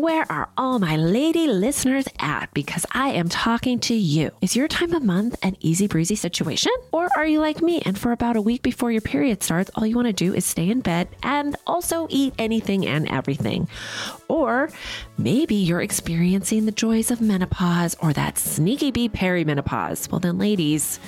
Where are all my lady listeners at? Because I am talking to you. Is your time of month an easy breezy situation? Or are you like me and for about a week before your period starts, all you want to do is stay in bed and also eat anything and everything? Or maybe you're experiencing the joys of menopause or that sneaky bee perimenopause. Well, then, ladies,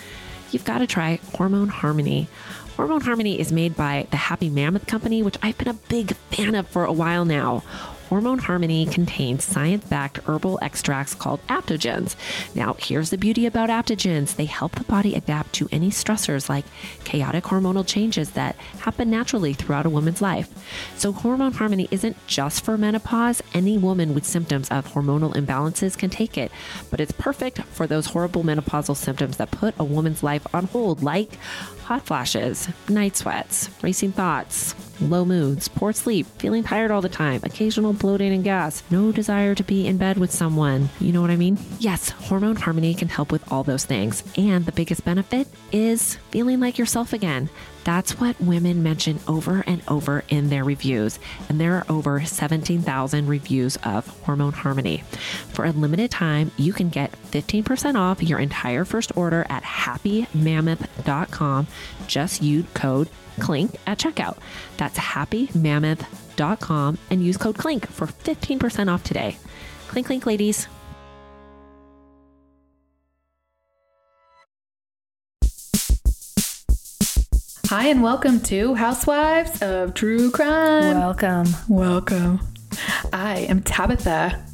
you've got to try Hormone Harmony. Hormone Harmony is made by the Happy Mammoth Company, which I've been a big fan of for a while now. Hormone Harmony contains science backed herbal extracts called adaptogens. Now, here's the beauty about adaptogens they help the body adapt to any stressors like chaotic hormonal changes that happen naturally throughout a woman's life. So, Hormone Harmony isn't just for menopause. Any woman with symptoms of hormonal imbalances can take it, but it's perfect for those horrible menopausal symptoms that put a woman's life on hold, like hot flashes, night sweats, racing thoughts, low moods, poor sleep, feeling tired all the time, occasional bloating and gas, no desire to be in bed with someone. You know what I mean? Yes, Hormone Harmony can help with all those things. And the biggest benefit is feeling like yourself again. That's what women mention over and over in their reviews. And there are over 17,000 reviews of Hormone Harmony. For a limited time, you can get 15% off your entire first order at happymammoth.com. Just use code CLINK at checkout. That's happymammoth.com and use code CLINK for 15% off today. Clink, clink, ladies. Hi, and welcome to Housewives of True Crime. Welcome. Welcome. I am Tabitha.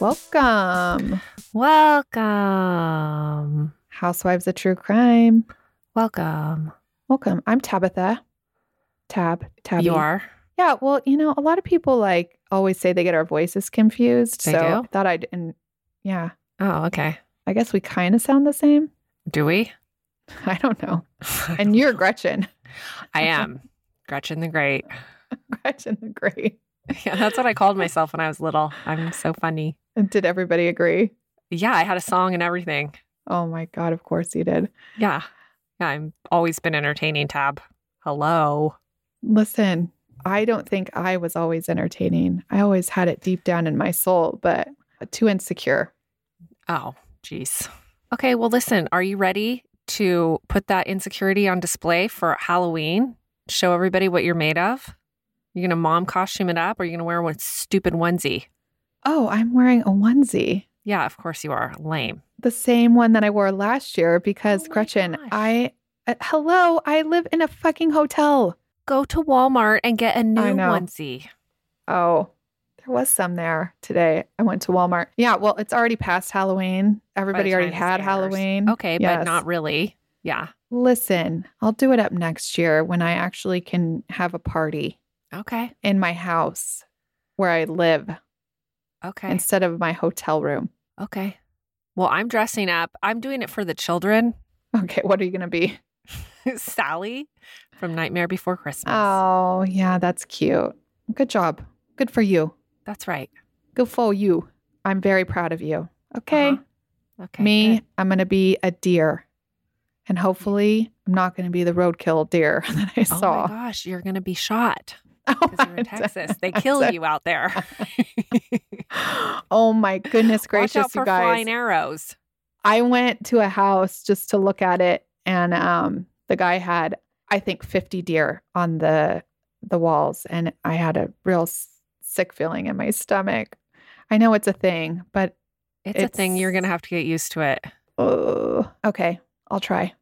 Welcome. Welcome. Housewives of True Crime. Welcome. Welcome. I'm Tabitha. Tab. Tabby. You are? Yeah. Well, you know, a lot of people like always say they get our voices confused. They so do? I thought I'd, and yeah, Oh, okay. I guess we kind of sound the same. Do we? I don't know. And you're Gretchen. I am. Gretchen the Great. Gretchen the Great. Yeah, that's what I called myself when I was little. I'm so funny. And did everybody agree? Yeah, I had a song and everything. Oh my God, of course you did. Yeah. Yeah, I've always been entertaining, Tab. Hello. Listen, I don't think I was always entertaining. I always had it deep down in my soul, but too insecure. Oh, geez. Okay, well, listen, are you ready to put that insecurity on display for Halloween? Show everybody what you're made of? You're going to mom costume it up or you're you going to wear one stupid onesie? Oh, I'm wearing a onesie. Yeah, of course you are. Lame. The same one that I wore last year because Oh Gretchen, gosh. I, uh, hello, I live in a fucking hotel. Go to Walmart and get a new onesie. Oh, there was some there today. I went to Walmart. Yeah, well, it's already past Halloween. Everybody already had. Halloween. Okay, Yes. but not really. Yeah. Listen, I'll do it up next year when I actually can have a party Okay. in my house where I live Okay. instead of my hotel room. okay. Well, I'm dressing up. I'm doing it for the children. Okay, what are you going to be? Sally from Nightmare Before Christmas. Oh, yeah, that's cute. Good job. Good for you. That's right. Good for you. I'm very proud of you. Okay. Uh-huh. Okay. Me, good. I'm going to be a deer. And hopefully, I'm not going to be the roadkill deer that I Oh saw. Oh my gosh, you're going to be shot Oh, because you're in Texas. They kill you out there. oh my goodness gracious, Watch out for you guys. flying arrows. I went to a house just to look at it and um the guy had I think 50 deer on the the walls and I had a real sick feeling in my stomach. I know it's a thing, but It's, a thing. You're going to have to get used to it. oh, okay, I'll try.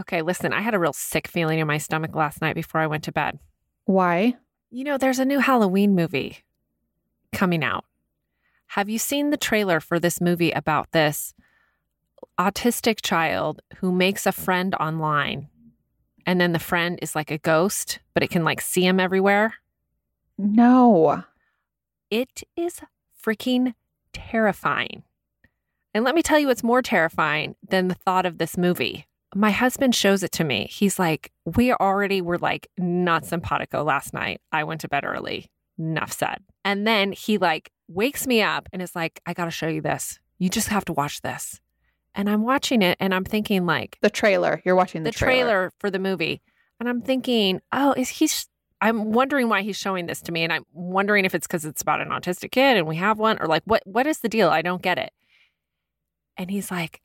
Okay, listen, I had a real sick feeling in my stomach last night before I went to bed. Why? You know, there's a new Halloween movie coming out. Have you seen the trailer for this movie about this autistic child who makes a friend online? And then the friend is like a ghost, but it can like see him everywhere. No. It is freaking terrifying. And let me tell you what's more terrifying than the thought of this movie. My husband shows it to me. He's like, We already were like not simpatico last night. I went to bed early. Enough said. And then he like wakes me up and is like, I got to show you this. You just have to watch this. And I'm watching it and I'm thinking, like, The trailer. You're watching the, the trailer for the movie. And I'm thinking, oh, is he? sh- I'm wondering why he's showing this to me, and I'm wondering if it's because it's about an autistic kid and we have one, or like what? What is the deal? I don't get it. And he's like,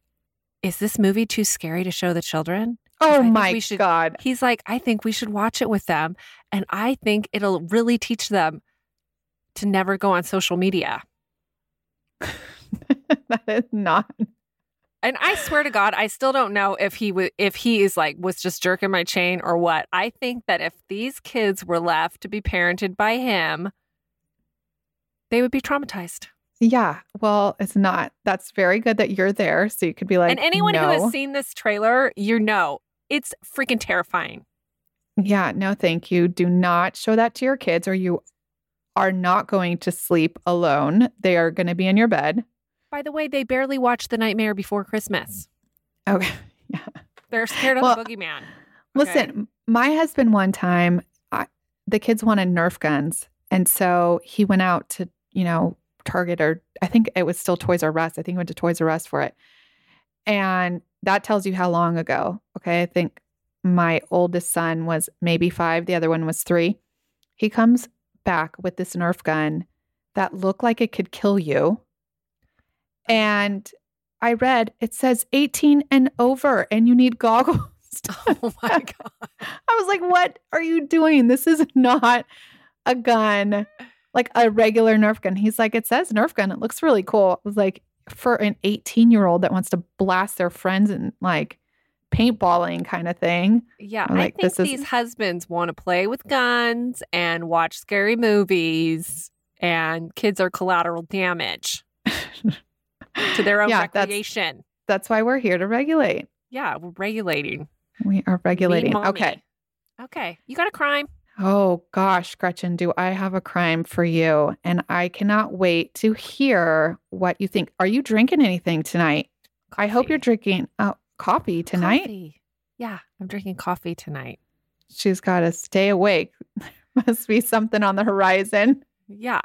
"Is this movie too scary to show the children?" Oh my should- god. He's like, "I think we should watch it with them, and I think it'll really teach them to never go on social media." that is not. And I swear to God, I still don't know if he was if he is like was just jerking my chain or what. I think that if these kids were left to be parented by him, they would be traumatized. Yeah. Well, it's not. That's very good that you're there. So you could be like, and anyone who has seen this trailer, you know, it's freaking terrifying. Yeah, no, thank you. Do not show that to your kids, or you are not going to sleep alone. They are going to be in your bed. By the way, they barely watched The Nightmare Before Christmas. Okay. Yeah. They're scared of Well, the boogeyman. Listen, my husband one time, I, the kids wanted Nerf guns. And so he went out to, you know, Target or I think it was still Toys R Us. I think he went to Toys R Us for it. And that tells you how long ago. Okay. I think my oldest son was maybe five, the other one was three. He comes back with this Nerf gun that looked like it could kill you. And I read it says 18 and over, and you need goggles. Oh my God. I was like, what are you doing? This is not a gun, like a regular Nerf gun. He's like, it says Nerf gun. It looks really cool. I was like, for an 18 year old that wants to blast their friends and like paintballing kind of thing. Yeah, I'm I think this is- these husbands want to play with guns and watch scary movies, and kids are collateral damage to their own Yeah, that's- recreation. That's why we're here to regulate. Yeah, we're regulating. We are regulating. Okay. Okay. You got a crime. Oh gosh, Gretchen, do I have a crime for you? And I cannot wait to hear what you think. Are you drinking anything tonight? I hope you're drinking uh, coffee tonight. Coffee. Yeah, I'm drinking coffee tonight. She's got to stay awake. Must be something on the horizon. Yeah.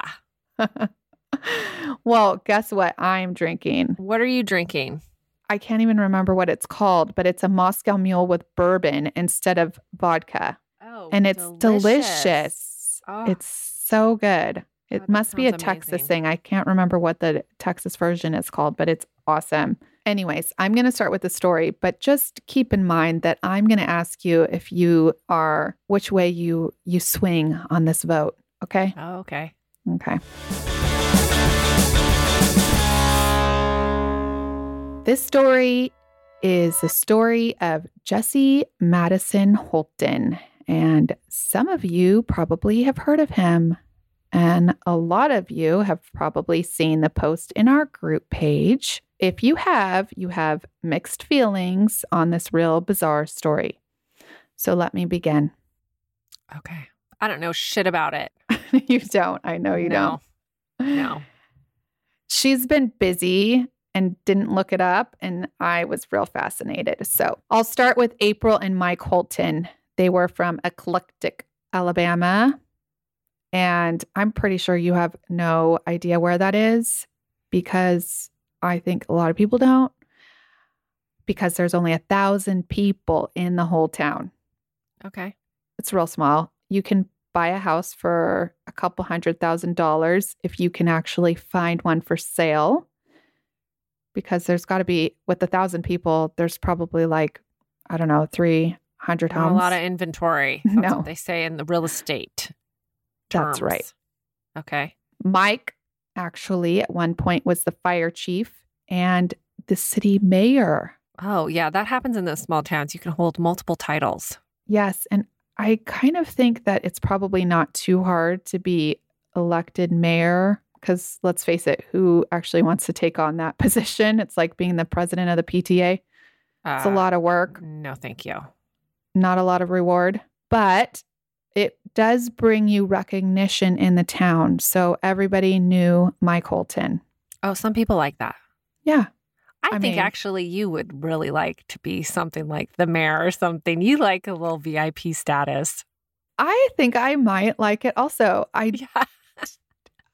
well, guess what I'm drinking? What are you drinking? I can't even remember what it's called, but it's a Moscow Mule with bourbon instead of vodka. Oh, and it's delicious. Oh. It's so good. It must be a Texas amazing. thing. I can't remember what the Texas version is called, but it's awesome. Anyways, I'm going to start with the story, but just keep in mind that I'm going to ask you if you are which way you you swing on this vote, okay? Oh, okay. Okay. This story is the story of Jesse Madison Holton. And some of you probably have heard of him. And a lot of you have probably seen the post in our group page. If you have, you have mixed feelings on this real bizarre story. So let me begin. Okay. I don't know shit about it. you don't. I know you no. don't. No. She's been busy and didn't look it up. And I was real fascinated. So I'll start with April and Mike Holton. They were from Eclectic, Alabama. And I'm pretty sure you have no idea where that is because I think a lot of people don't, because there's only a thousand people in the whole town. Okay. It's real small. You can buy a house for a couple hundred thousand dollars if you can actually find one for sale because there's got to be with a thousand people there's probably like i don't know three 100 homes. Not a lot of inventory. That's no. they say in the real estate. Terms. That's right. Okay. Mike actually at one point was the fire chief and the city mayor. Oh, yeah, that happens in those small towns. You can hold multiple titles. Yes, and I kind of think that it's probably not too hard to be elected mayor because let's face it, who actually wants to take on that position? It's like being the president of the PTA. Uh, it's a uh, lot of work. No, thank you not a lot of reward, but it does bring you recognition in the town. So everybody knew Mike Holton. Oh, some people like that. Yeah. I, I think mean- actually you would really like to be something like the mayor or something. You like a little VIP status. I think I might like it also. I Yeah.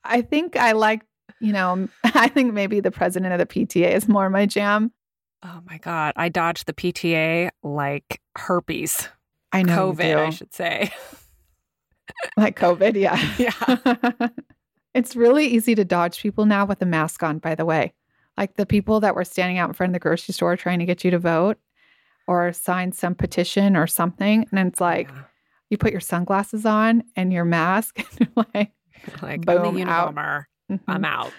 I think I like, you know, I think maybe the president of the PTA is more my jam. Oh my God. I dodged the PTA like herpes. I know COVID, I should say. like COVID, yeah. Yeah. it's really easy to dodge people now with a mask on, by the way. Like the people that were standing out in front of the grocery store trying to get you to vote or sign some petition or something. And it's like Yeah. you put your sunglasses on and your mask and you're like, like boom, out. Mhm. I'm out.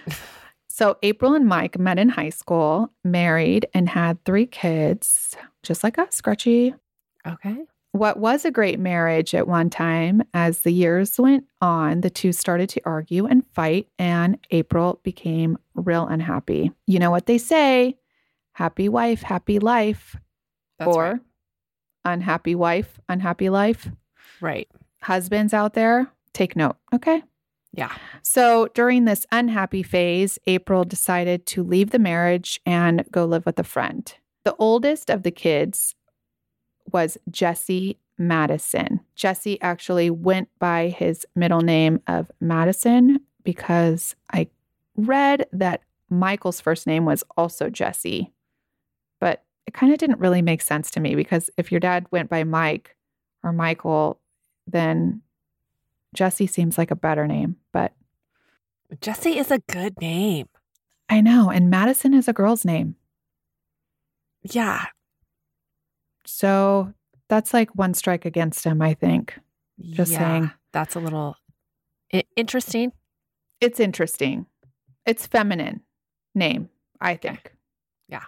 So April and Mike met in high school, married, and had three kids, just like us, Scrutchy. Okay. What was a great marriage at one time, as the years went on, the two started to argue and fight, and April became real unhappy. You know what they say happy wife, happy life, That's or right. unhappy wife, unhappy life. Right. Husbands out there, take note, okay? Yeah. So during this unhappy phase, April decided to leave the marriage and go live with a friend. The oldest of the kids was Jesse Madison. Jesse actually went by his middle name of Madison because I read that Michael's first name was also Jesse. But it kind of didn't really make sense to me because if your dad went by Mike or Michael, then Jesse seems like a better name. But Jesse is a good name. I know. And Madison is a girl's name. Yeah. So that's like one strike against him, I think. Just Yeah. saying. That's a little i- interesting. It's interesting. It's feminine name, I think. Yeah.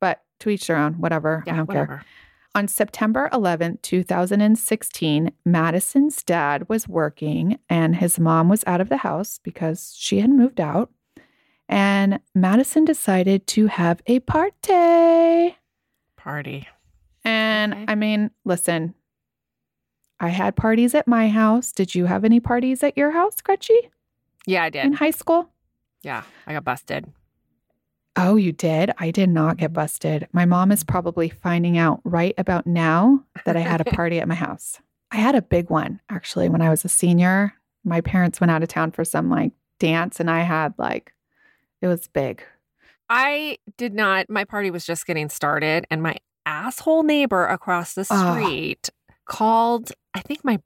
But to each their own, whatever. I Yeah. don't care. Whatever. On September 11th, 2016, Madison's dad was working and his mom was out of the house because she had moved out. And Madison decided to have a party. Party. And Okay. I mean, listen, I had parties at my house. Did you have any parties at your house, Gretchy, Yeah, I did. in high school? Yeah. I got busted. Oh, you did? I did not get busted. My mom is probably finding out right about now that I had a party at my house. I had a big one actually when I was a senior. My parents went out of town for some like dance and I had like, it was big. I did not. My party was just getting started, and my asshole neighbor across the street called, I think, my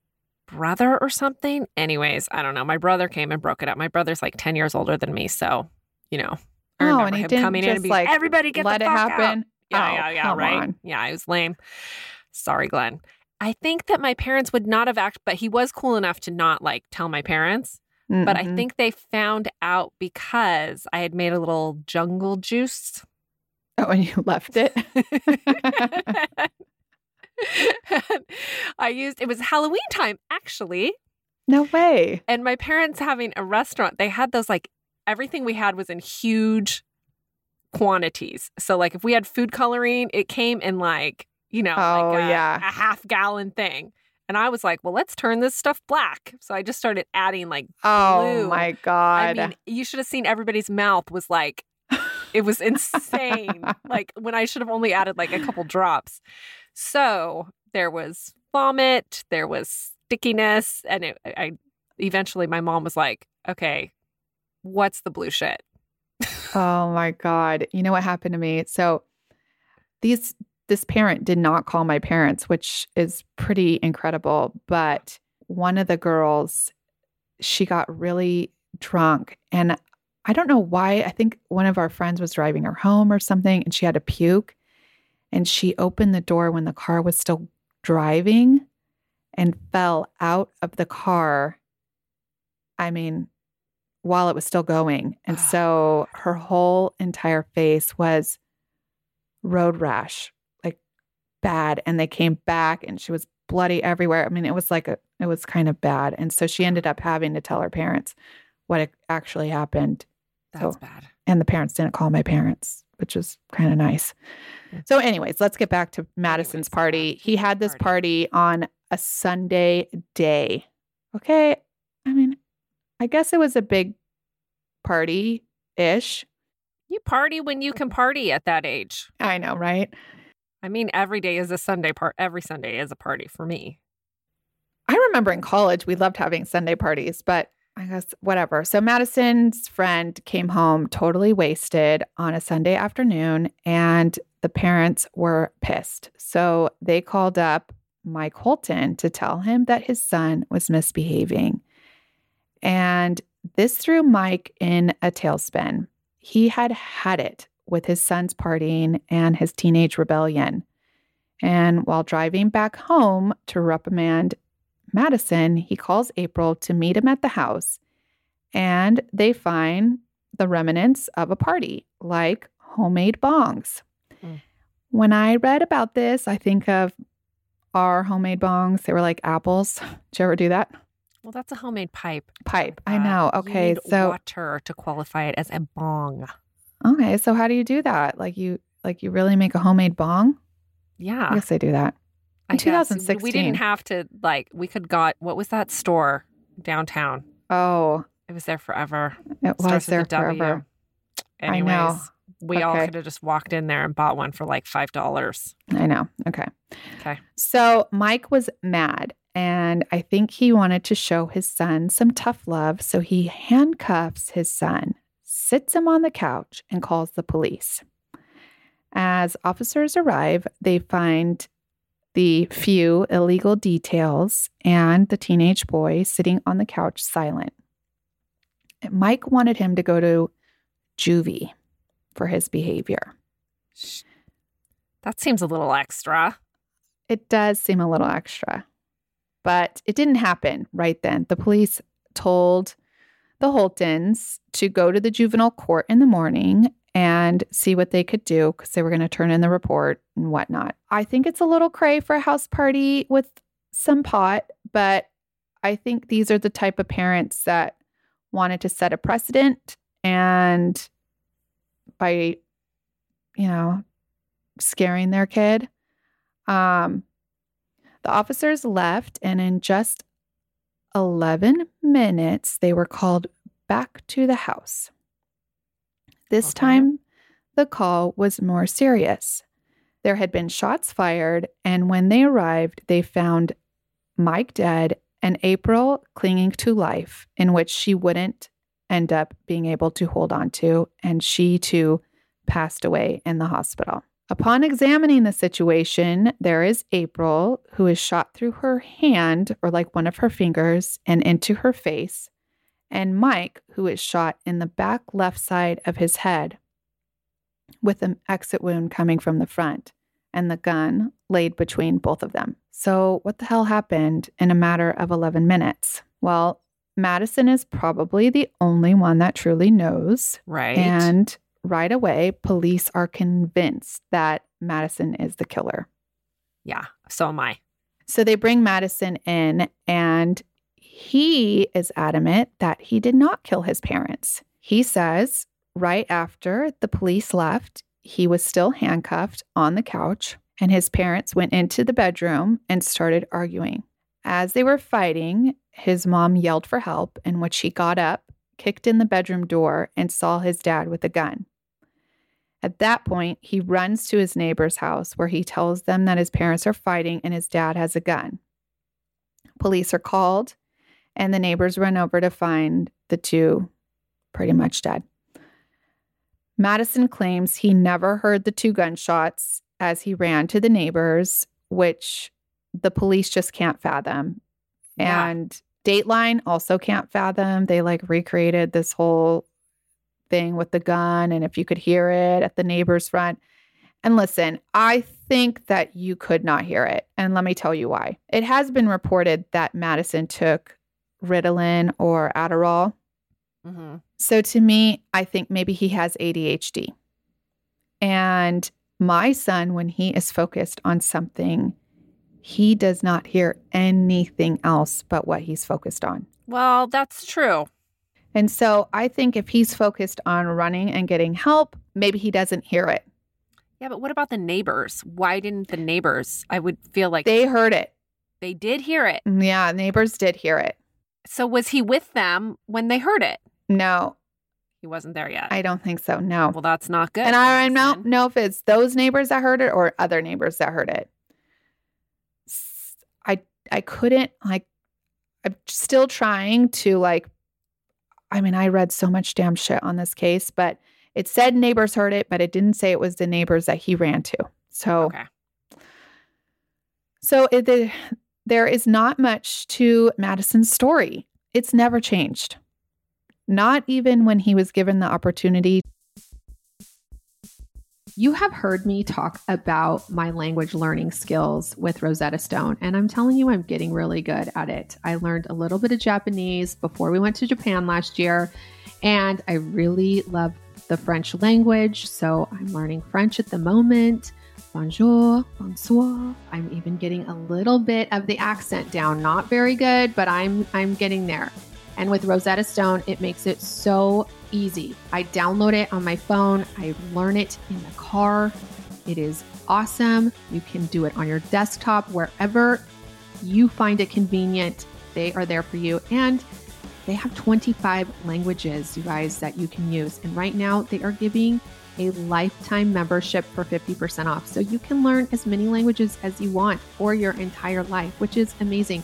brother or something. Anyways, I don't know. My brother came and broke it up. My brother's like 10 years older than me. So, you know, Oh, and he didn't coming in and just, like, everybody get Let the it fuck out." happen. Yeah, Oh, yeah, yeah, right. on. Yeah, it was lame. Sorry, Glenn. I think that my parents would not have acted, but he was cool enough to not like tell my parents. But I think they found out because I had made a little jungle juice. Oh, and you left it. I used it was Halloween time actually, no way. and my parents having a restaurant, they had those like everything we had was in huge quantities. So like if we had food coloring, it came in like, you know, Oh, like a, yeah. a half gallon thing. And I was like, well, let's turn this stuff black. So I just started adding like Oh Blue. my God. I mean, you should have seen everybody's mouth was like It was insane. like when I should have only added like a couple drops. So there was vomit, there was stickiness, and it, I eventually my mom was like, "Okay, what's the blue shit?" oh my god! You know what happened to me? So these this parent did not call my parents, which is pretty incredible. But one of the girls, she got really drunk, and I don't know why. I think one of our friends was driving her home or something, and she had a puke. And she opened the door when the car was still driving and fell out of the car. I mean, while it was still going. And so her whole entire face was road rash, like bad. And they came back and she was bloody everywhere. I mean, it was like a, it was kind of bad. And so she ended up having to tell her parents what actually happened. That's so, bad. And the parents didn't call my parents, which was kind of nice. So, anyways, let's get back to Madison's party. He had this party on a Sunday day. Okay. I mean, I guess it was a big party ish. You party when you can party at that age. I know, right? I mean, every day is a Sunday part. Every Sunday is a party for me. I remember in college, we loved having Sunday parties, but I guess whatever. So Madison's friend came home totally wasted on a Sunday afternoon, and the parents were pissed. So they called up Mike Holton to tell him that his son was misbehaving. And this threw Mike in a tailspin. He had had it with his son's partying and his teenage rebellion. And while driving back home to reprimand Madison, he calls April to meet him at the house, and they find the remnants of a party, like homemade bongs. Mm. When I read about this, I think of our homemade bongs. They were like apples. Did you ever do that? Well, that's a homemade pipe. Pipe. I Uh, know. you Okay. need So water to qualify it as a bong. okay. So how do you do that? Like you like you really make a homemade bong? Yeah. Yes, I they do that. I guess. We didn't have to like. We could got what was that store downtown? Oh, It was there forever. it was Starts with there forever. Anyways, I know. we all could have just walked in there and bought one for like five dollars. I know. Okay. Okay. So Mike was mad and I think he wanted to show his son some tough love. So he handcuffs his son, sits him on the couch, and calls the police. As officers arrive, they find the few illegal details and the teenage boy sitting on the couch silent. Mike wanted him to go to juvie for his behavior. That seems a little extra. It does seem a little extra, but it didn't happen right then. The police told the Holtons to go to the juvenile court in the morning and see what they could do because they were going to turn in the report and whatnot. I think it's a little cray for a house party with some pot, but I think these are the type of parents that wanted to set a precedent and by, you know, scaring their kid. Um, the officers left, and in just 11 minutes, they were called back to the house. This Okay. time, the call was more serious. There had been shots fired, and when they arrived, they found Mike dead and April clinging to life, in which she wouldn't end up being able to hold on to, and she too passed away in the hospital. Upon examining the situation, there is April, who is shot through her hand or like one of her fingers and into her face, and Mike, who is shot in the back left side of his head with an exit wound coming from the front and the gun laid between both of them. So, what the hell happened in a matter of 11 minutes? Well, Madison is probably the only one that truly knows. Right. And right away, police are convinced that Madison is the killer. yeah. So am I. So they bring Madison in, and he is adamant that he did not kill his parents. He says right after the police left, he was still handcuffed on the couch, and his parents went into the bedroom and started arguing. As they were fighting, his mom yelled for help, in which he got up, kicked in the bedroom door, and saw his dad with a gun. At that point, he runs to his neighbor's house where he tells them that his parents are fighting and his dad has a gun. Police are called, and the neighbors run over to find the two pretty much dead. Madison claims he never heard the two gunshots as he ran to the neighbors, which the police just can't fathom. Yeah. And Dateline also can't fathom. They like recreated this whole thing with the gun and if you could hear it at the neighbor's front. And listen, I think that you could not hear it. And let me tell you why. It has been reported that Madison took Ritalin or Adderall. hmm So to me, I think maybe he has ADHD. And my son, when he is focused on something, he does not hear anything else but what he's focused on. Well, that's true. And so I think if he's focused on running and getting help, maybe he doesn't hear it. Yeah, but what about the neighbors? Why didn't the neighbors? I would feel like they, heard it. They did hear it. Mm, yeah, neighbors did hear it. So was he with them when they heard it? No, He wasn't there yet. I don't think so. No. well, that's not good. and I, I don't know if it's those neighbors that heard it or other neighbors that heard it. I couldn't like I'm still trying to like I mean, I read so much damn shit on this case, but it said neighbors heard it, but it didn't say it was the neighbors that he ran to. So Okay. so it, the, there is not much to Madison's story. It's never changed. Not even when he was given the opportunity You have heard me talk about my language learning skills with Rosetta Stone, and I'm telling you, I'm getting really good at it. I learned a little bit of Japanese before we went to Japan last year, and I really love the French language. So I'm learning French at the moment. Bonjour, bonsoir. I'm even getting a little bit of the accent down. Not very good, but I'm I'm getting there. And with Rosetta Stone, it makes it so easy. I download it on my phone, I learn it in the car. It is awesome. You can do it on your desktop, wherever you find it convenient. They are there for you. And they have 25 languages, you guys, that you can use. And right now, they are giving a lifetime membership for 50% off. So you can learn as many languages as you want for your entire life, which is amazing.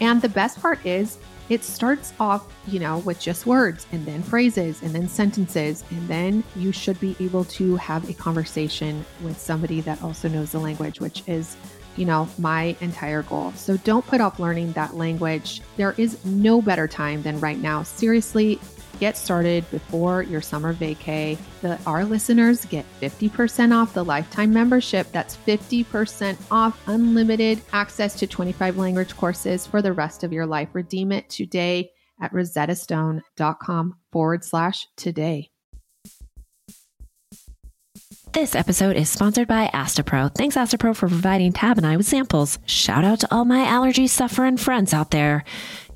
And the best part is, it starts off, you know, with just words and then phrases and then sentences. And then you should be able to have a conversation with somebody that also knows the language, which is, you know, my entire goal. So don't put off learning that language. There is no better time than right now. Seriously, get started before your summer vacay. The, our listeners get 50% off the lifetime membership. That's 50% off unlimited access to 25 language courses for the rest of your life. Redeem it today at rosettastone.com forward slash today. This episode is sponsored by Astepro. Thanks, Astepro, for providing Tab and I with samples. Shout out to all my allergy suffering friends out there.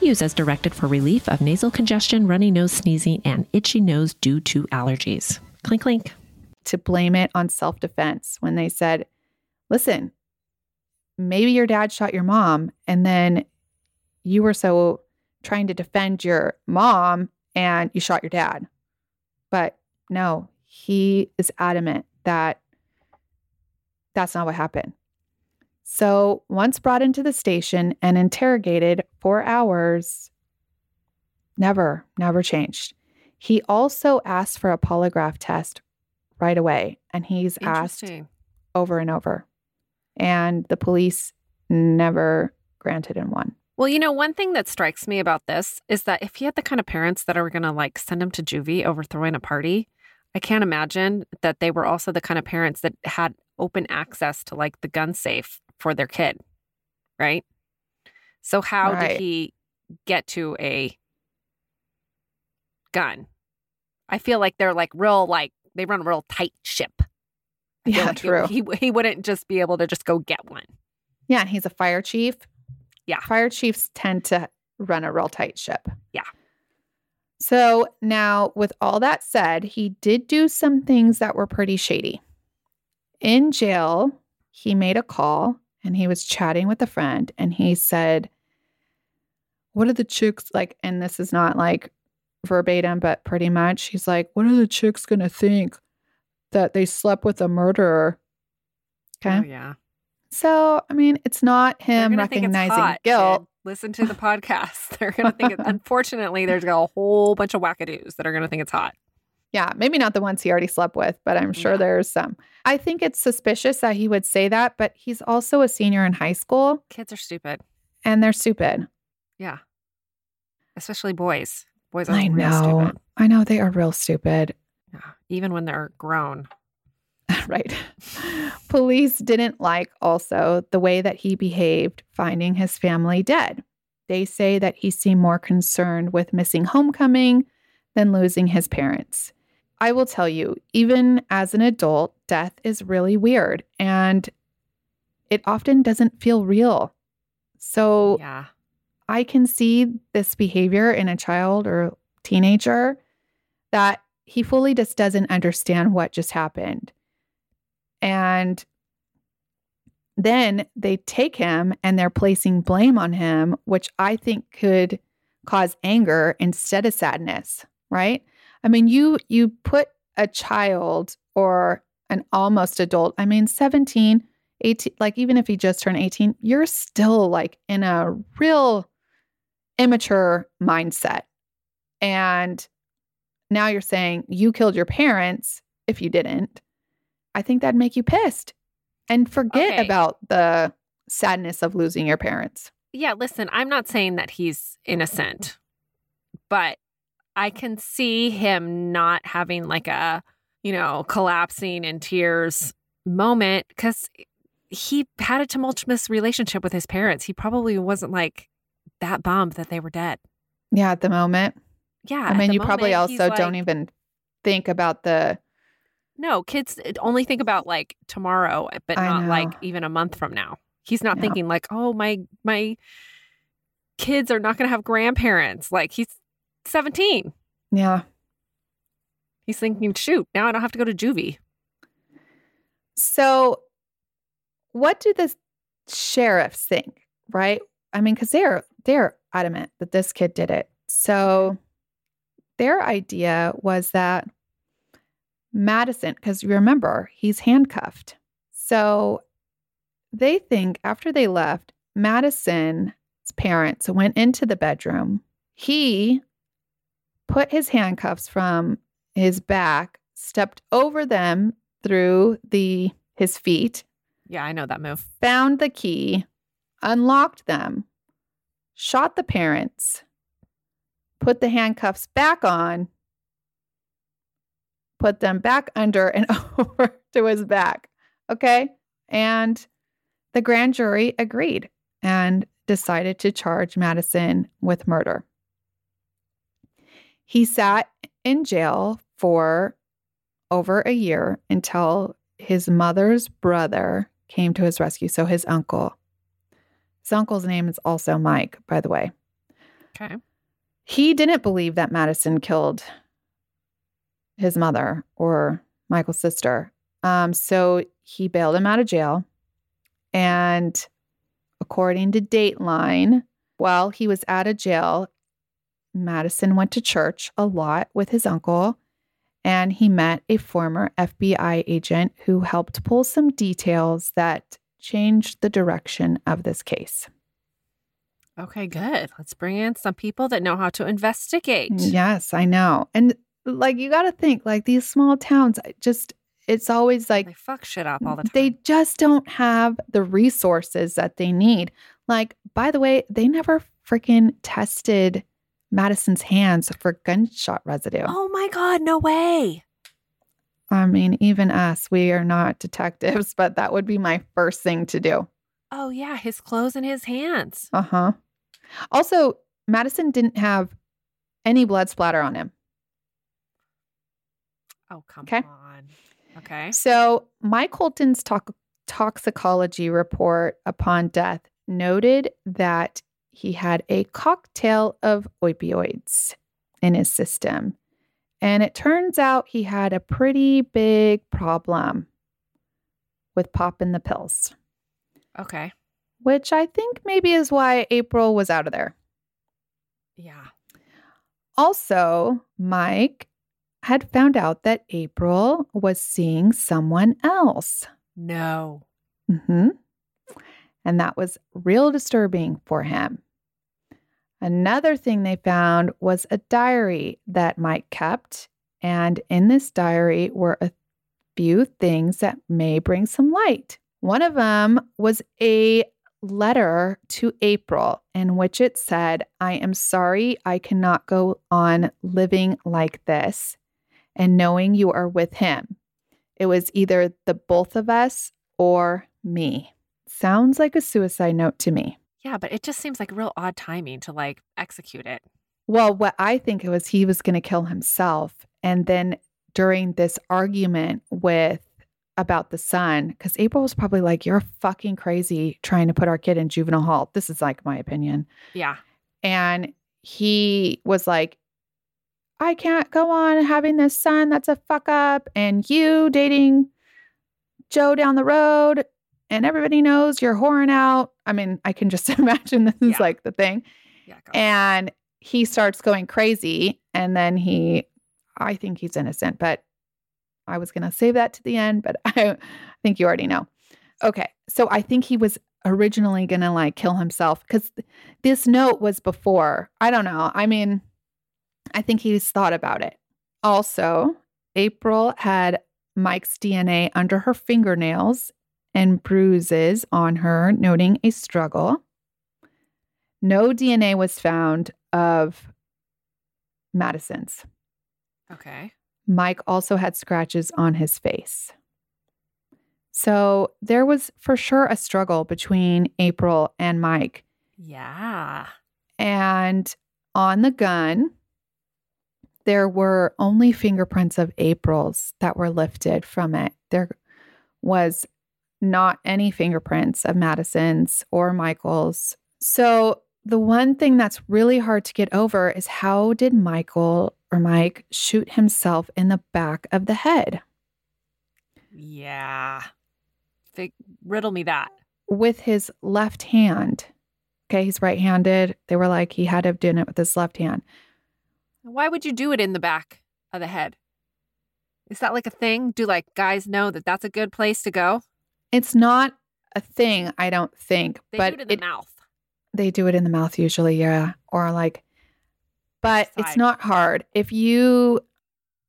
Use as directed for relief of nasal congestion, runny nose, sneezing, and itchy nose due to allergies. Clink, clink. to blame it on self defense when they said, listen, maybe your dad shot your mom and then you were so trying to defend your mom and you shot your dad. But no, he is adamant that that's not what happened. So, once brought into the station and interrogated for hours, never, never changed. He also asked for a polygraph test right away, and he's asked over and over. And the police never granted him one. Well, you know, one thing that strikes me about this is that if he had the kind of parents that are going to like send him to juvie over throwing a party, I can't imagine that they were also the kind of parents that had open access to like the gun safe for their kid, right? So how Right. did he get to a gun? I feel like they're like real like they run a real tight ship. I Yeah, like he- true. He, he wouldn't just be able to just go get one. Yeah, and he's a fire chief. Yeah. Fire chiefs tend to run a real tight ship. Yeah. So now, with all that said, he did do some things that were pretty shady. In jail, he made a call and he was chatting with a friend and he said, What are the chicks like? And this is not like verbatim, but pretty much. He's like, What are the chicks going to think that they slept with a murderer? Oh, okay. Oh, yeah. So, I mean, it's not him gonna think it's recognizing hot, guilt. kid. Listen to the podcast. They're going to think, it, unfortunately, there's a whole bunch of wackadoos that are going to think it's hot. Yeah, maybe not the ones he already slept with, but I'm sure Yeah. there's some. I think it's suspicious that he would say that, but he's also a senior in high school Kids are stupid. and they're stupid. Yeah. Especially boys. Boys are I know. stupid. I know they are real stupid. Yeah. Even when they're grown. right. Police didn't like also the way that he behaved finding his family dead. They say that he seemed more concerned with missing homecoming than losing his parents. I will tell you, even as an adult, death is really weird and it often doesn't feel real. So Yeah. I can see this behavior in a child or teenager that he fully just doesn't understand what just happened. And then they take him and they're placing blame on him, which I think could cause anger instead of sadness, right? I mean, you you put a child or an almost adult, I mean 17, 18, like even if he just turned 18, you're still like in a real immature mindset. And now you're saying you killed your parents if you didn't. I think that'd make you pissed and forget Okay. about the sadness of losing your parents. Yeah. Listen, I'm not saying that he's innocent, but I can see him not having like a, you know, collapsing in tears moment because he had a tumultuous relationship with his parents. He probably wasn't like that bummed that they were dead. Yeah, at the moment. Yeah. I mean, you probably moment, also don't even think about the No, kids only think about like tomorrow, eh, but I not know. like even a month from now. He's not thinking like, oh my my kids are not going to have grandparents. Like he's 17. yeah. He's thinking, shoot, now I don't have to go to juvie. So, what do the sheriffs think, right? I mean, because they're they're adamant that this kid did it. So, their idea was that Madison, because you remember he's handcuffed, so they think after they left, Madison's parents went into the bedroom. He put his handcuffs from his back, stepped over them through the his feet, Yeah, I know that move. found the key, unlocked them, shot the parents, put the handcuffs back on, put them back under and over to his back. Okay? And the grand jury agreed and decided to charge Madison with murder. He sat in jail for over a year until his mother's brother came to his rescue. So his uncle. His uncle's name is also Mike, by the way. Okay. He didn't believe that Madison killed his mother or Michael's sister. Um, so he bailed him out of jail. And according to Dateline, while he was out of jail, Madison went to church a lot with his uncle and he met a former FBI agent who helped pull some details that changed the direction of this case. Okay, good. Let's bring in some people that know how to investigate. Yes, I know. And like you got to think like these small towns just it's always like They fuck shit up all the time. they just don't have the resources that they need. Like by the way, they never freaking tested Madison's hands for gunshot residue. Oh my God, no way. I mean, even us, we are not detectives, but that would be my first thing to do. Oh, yeah, his clothes and his hands. Uh huh. Also, Madison didn't have any blood splatter on him. Oh, come Okay. on. Okay. So, Mike Holton's tox- toxicology report upon death noted that he had a cocktail of opioids in his system. And it turns out he had a pretty big problem with popping the pills, Okay. which I think maybe is why April was out of there. Yeah. Also, Mike had found out that April was seeing someone else. No. hmm And that was real disturbing for him. Another thing they found was a diary that Mike kept. And in this diary were a few things that may bring some light. One of them was a letter to April in which it said, I am sorry I cannot go on living like this and knowing you are with him. It was either the both of us or me. Sounds like a suicide note to me. Yeah, but it just seems like real odd timing to like execute it. Well, what I think it was he was going to kill himself. And then during this argument with about the son, because April was probably like, You're fucking crazy trying to put our kid in juvenile hall. This is like my opinion. Yeah. And he was like, I can't go on having this son that's a fuck up, and you dating Joe down the road, and everybody knows you're whoring out. I mean, I can just imagine this is Yeah. like the thing. Yeah. And he starts going crazy, and then he, I think he's innocent, but I was going to save that to the end, but I think you already know. Okay. So I think he was originally going to like kill himself because this note was before. I don't know. I mean, I think he's thought about it. Also, April had Mike's DNA under her fingernails and bruises on her, noting a struggle. No DNA was found of Madison's. okay. Mike also had scratches on his face. So there was for sure a struggle between April and Mike. Yeah. And on the gun, there were only fingerprints of April's that were lifted from it. There was not any fingerprints of Madison's or Michael's. So the one thing that's really hard to get over is how did Michael or Mike shoot himself in the back of the head Yeah. Fig- riddle me that. with his left hand? Okay, he's right handed. They were like, he had to have done it with his left hand. Why would you do it in the back of the head? Is that like a thing? Do like guys know that that's a good place to go? It's not a thing, I don't think, They but do it in the it- mouth. they do it in the mouth usually, yeah, or like, but it's not hard. If you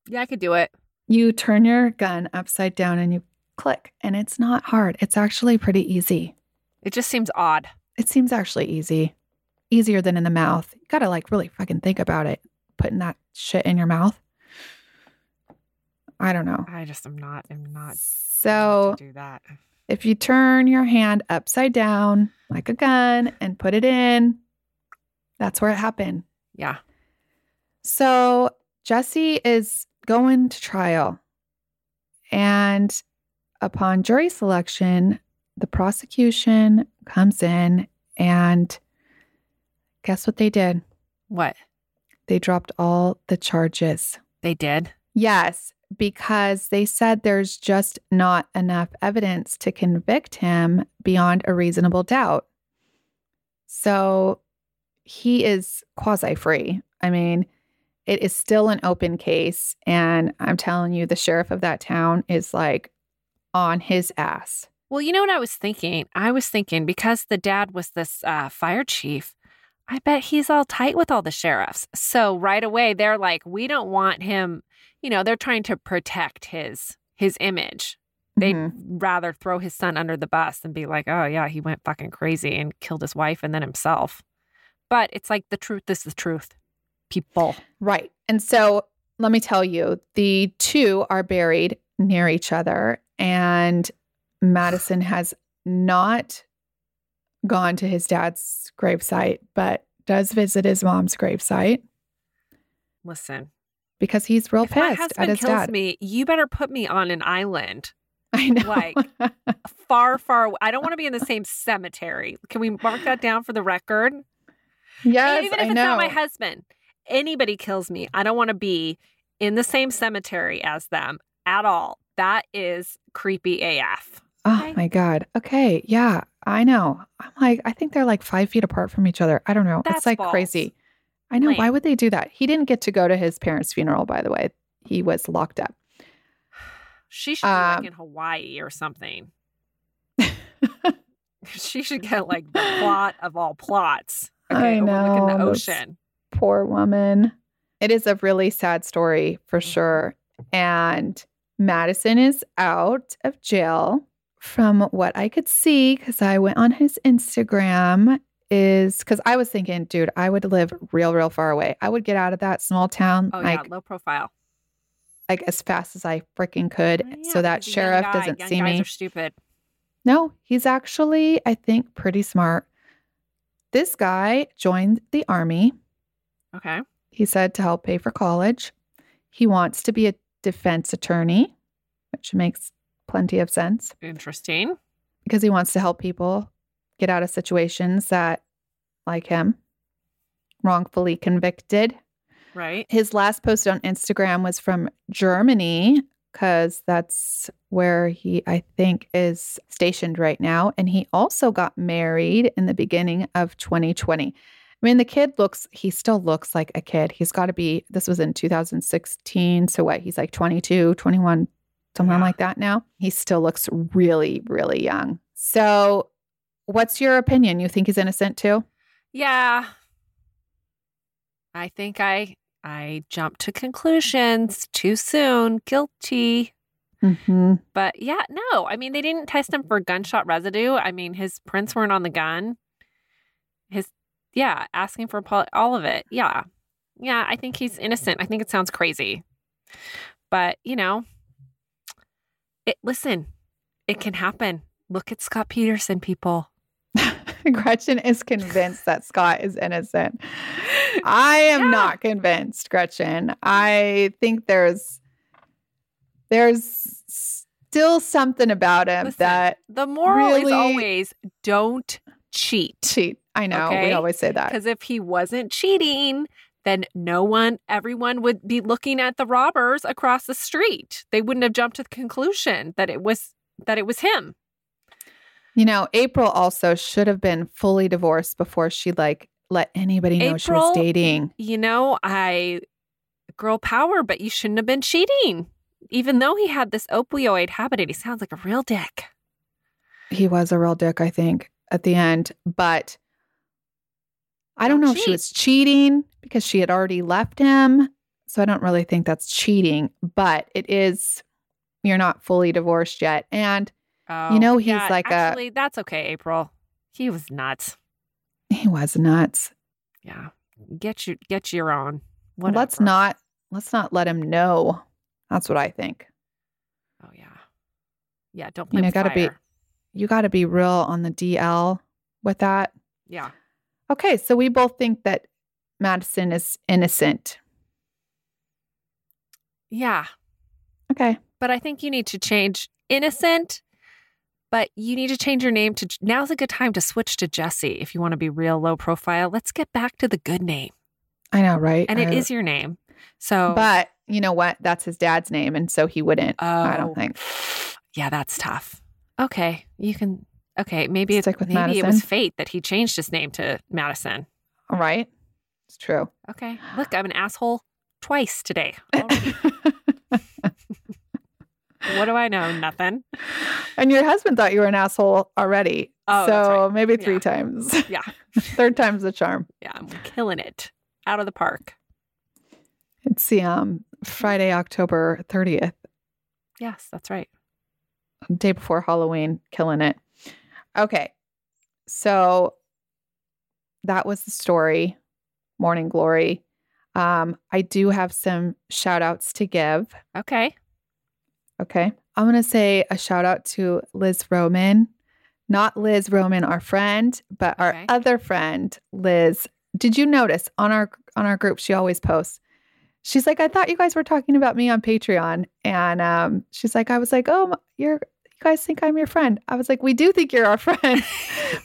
Yeah, I could do it. you turn your gun upside down and you click, and it's not hard. It's actually pretty easy. It just seems odd. It seems actually easy, easier than in the mouth. You gotta like really fucking think about it, putting that shit in your mouth. I don't know. I just am not. I'm not. So do that. If you turn your hand upside down like a gun and put it in, that's where it happened. Yeah. So Jesse is going to trial. And upon jury selection, the prosecution comes in and guess what they did? What They dropped all the charges. they did? Yes, because they said there's just not enough evidence to convict him beyond a reasonable doubt. So he is quasi free. I mean, it is still an open case. And I'm telling you, the sheriff of that town is like on his ass. Well, you know what I was thinking? I was thinking because the dad was this uh, fire chief, I bet he's all tight with all the sheriffs. So right away, they're like, we don't want him. You know, they're trying to protect his his image. They'd Mhm. rather throw his son under the bus than be like, oh yeah, he went fucking crazy and killed his wife and then himself. But it's like the truth is the truth. People. Right. And so let me tell you, the two are buried near each other, and Madison has not gone to his dad's gravesite, but does visit his mom's gravesite Listen, because he's real if my pissed husband at his kills dad. me, you better put me on an island I know. like, far, far away. I don't want to be in the same cemetery. Can we mark that down for the record? yes, Even if I it's know. not my husband, anybody kills me, I don't want to be in the same cemetery as them at all. That is creepy AF. Oh Okay. my God. Okay. Yeah, I know. I'm like, I think they're like five feet apart from each other. I don't know. That's it's like balls. crazy. I know. Why would they do that? He didn't get to go to his parents' funeral, by the way. He was locked up. She should be Um, like in Hawaii or something. She should get like the plot of all plots. Okay, I the know, those- ocean. Poor woman. It is a really sad story for Mhm. sure. And Madison is out of jail from what I could see because I went on his Instagram. Is because I was thinking, dude, I would live real, real far away. I would get out of that small town Oh like yeah, low profile. like as fast as I freaking could, Oh, yeah, so that because a young sheriff guy- doesn't see guys me. Are stupid. No, he's actually, I think, pretty smart. This guy joined the army. Okay. He said to help pay for college. He wants to be a defense attorney, which makes plenty of sense Interesting. because he wants to help people get out of situations that, like him, wrongfully convicted. Right. His last post on Instagram was from Germany because that's where he, I think, is stationed right now. And he also got married in the beginning of 2020. I mean, the kid looks, he still looks like a kid. He's got to be, this was in 2016. So what? He's like 22, 21, something Yeah. like that now. He still looks really, really young. So, what's your opinion? You think he's innocent too? Yeah. I think I I jumped to conclusions too soon. Guilty. Mm-hmm. But yeah, no. I mean, they didn't test him for gunshot residue. I mean, his prints weren't on the gun. His, yeah, asking for pol- all of it. Yeah. Yeah, I think he's innocent. I think it sounds crazy. But, you know, it, listen, it can happen. Look at Scott Peterson, people. Gretchen is convinced that Scott is innocent. I am Yeah. not convinced, Gretchen. I think there's there's still something about him Listen, that The moral is always don't cheat. cheat. I know we always say that. Because if he wasn't cheating, then no one, everyone would be looking at the robbers across the street. They wouldn't have jumped to the conclusion that it was that it was him. You know, April also should have been fully divorced before she like let anybody know she was dating. You know, I girl power, but you shouldn't have been cheating. Even though he had this opioid habit, and he sounds like a real dick. He was a real dick, I think, at the end. But I don't know if she was cheating because she had already left him. So I don't really think that's cheating, but it is, you're not fully divorced yet. And Oh, know, he's yeah, like a- actually, that's okay, April. He was nuts. he was nuts. Yeah, get you get your own. Let's not, let's not let him know. That's what I think. Oh yeah, yeah. Don't You know, gotta be- You got to be real on the DL with that. Yeah. Okay. So we both think that Madison is innocent. Yeah. Okay. But I think you need to change innocent, but you need to change your name to now's a good time to switch to Jesse if you want to be real low profile. Let's get back to the good name. I know, right? And it I- is your name. So But you know what? That's his dad's name. And so he wouldn't, Oh, I Oh. don't think. Yeah, that's tough. Okay. You can okay, maybe it, Stick with maybe it was fate that he changed his name to Madison. All right. It's true. Okay. Look, I'm an asshole twice today. what do I know? Nothing. and your husband thought you were an asshole already. Oh, so right. maybe three Yeah. times. Yeah. Third time's the charm. Yeah, I'm killing it. Out of the park. It's the um, Friday, October 30th, Yes, that's right. day before Halloween, killing it. Okay. So that was the story. Morning glory. Um, I do have some shout outs to give. Okay. Okay. I'm going to say a shout out to Liz Roman, not Liz Roman, our friend, but our Okay. other friend, Liz. Did you notice on our on our group she always posts? She's like, I thought you guys were talking about me on Patreon, and um, she's like, I was like, oh, you're you guys think I'm your friend? I was like, we do think you're our friend,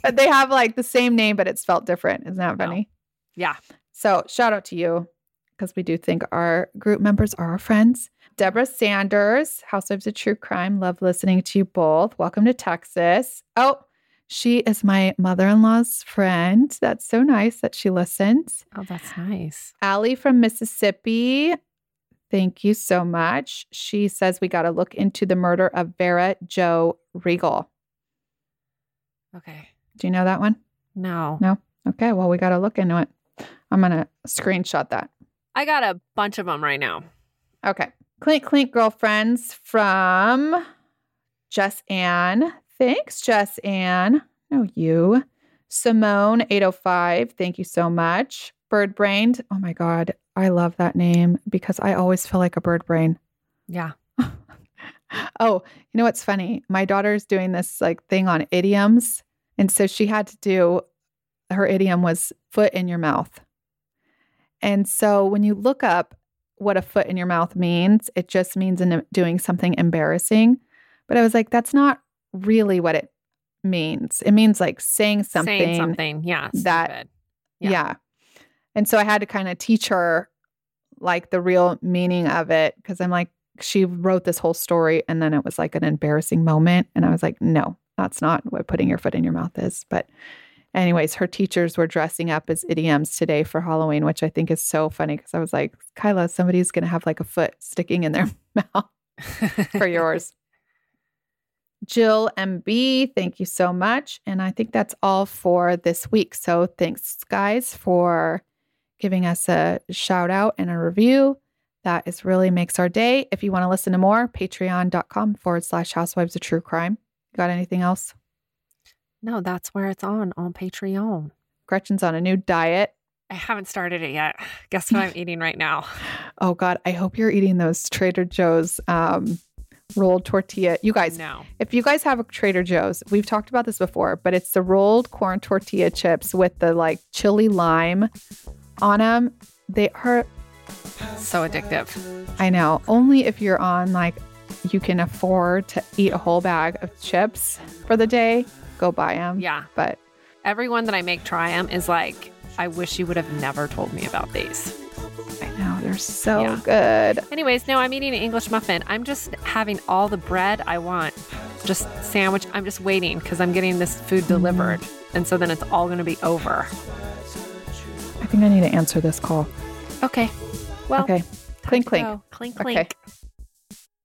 but they have like the same name, but it's spelled different. Isn't that No. funny? Yeah. So shout out to you because we do think our group members are our friends. Deborah Sanders, Housewives of True Crime. Love listening to you both. Welcome to Texas. Oh, she is my mother in law's friend. That's so nice that she listens. Oh, that's nice. Allie from Mississippi. Thank you so much. She says we got to look into the murder of Vera Joe Regal. Okay. Do you know that one? No. No. Okay, well, we got to look into it. I'm going to screenshot that. I got a bunch of them right now. Okay. Clink Clink Girlfriends from Jess Ann. Thanks, Jess Ann. No, you. Simone 805. Thank you so much. Bird Brained. Oh my God. I love that name because I always feel like a bird brain. Yeah. Oh, you know what's funny? My daughter's doing this like thing on idioms. And so she had to do her idiom was foot in your mouth. And so when you look up what a foot in your mouth means, it just means in doing something embarrassing. But I was like, that's not really what it means. It means like saying something. Saying something. Yeah. that- Yeah. Yeah. And so I had to kind of teach her like the real meaning of it because I'm like, she wrote this whole story and then it was like an embarrassing moment. And I was like, no, that's not what putting your foot in your mouth is. But, anyways, her teachers were dressing up as idioms today for Halloween, which I think is so funny because I was like, Kyla, somebody's going to have like a foot sticking in their mouth for yours. Jill MB, thank you so much. And I think that's all for this week. So thanks, guys, for giving us a shout out and a review. That is really makes our day. If you want to listen to more, patreon.com forward slash housewives of true crime. Got anything else? no, that's where it's on on Patreon. Gretchen's on a new diet. I haven't started it yet. Guess what I'm eating right now? Oh God, I hope you're eating those Trader Joe's um, rolled tortilla. You guys, No. If you guys have a Trader Joe's, we've talked about this before, but it's the rolled corn tortilla chips with the like chili lime on them. They are, So addictive. I know, only if you're on like you can afford to eat a whole bag of chips for the day, go buy them. Yeah. But Everyone that I make try them is like, I wish you would have never told me about these. I know they're so Yeah. good. Anyways, no, I'm eating an English muffin. I'm just having all the bread I want. Just sandwich. I'm just waiting because I'm getting this food mm-hmm. delivered. And so then it's all going to be over. I think I need to answer this call. Okay. Well, okay. Clink, to clink. Clink, Okay. clink.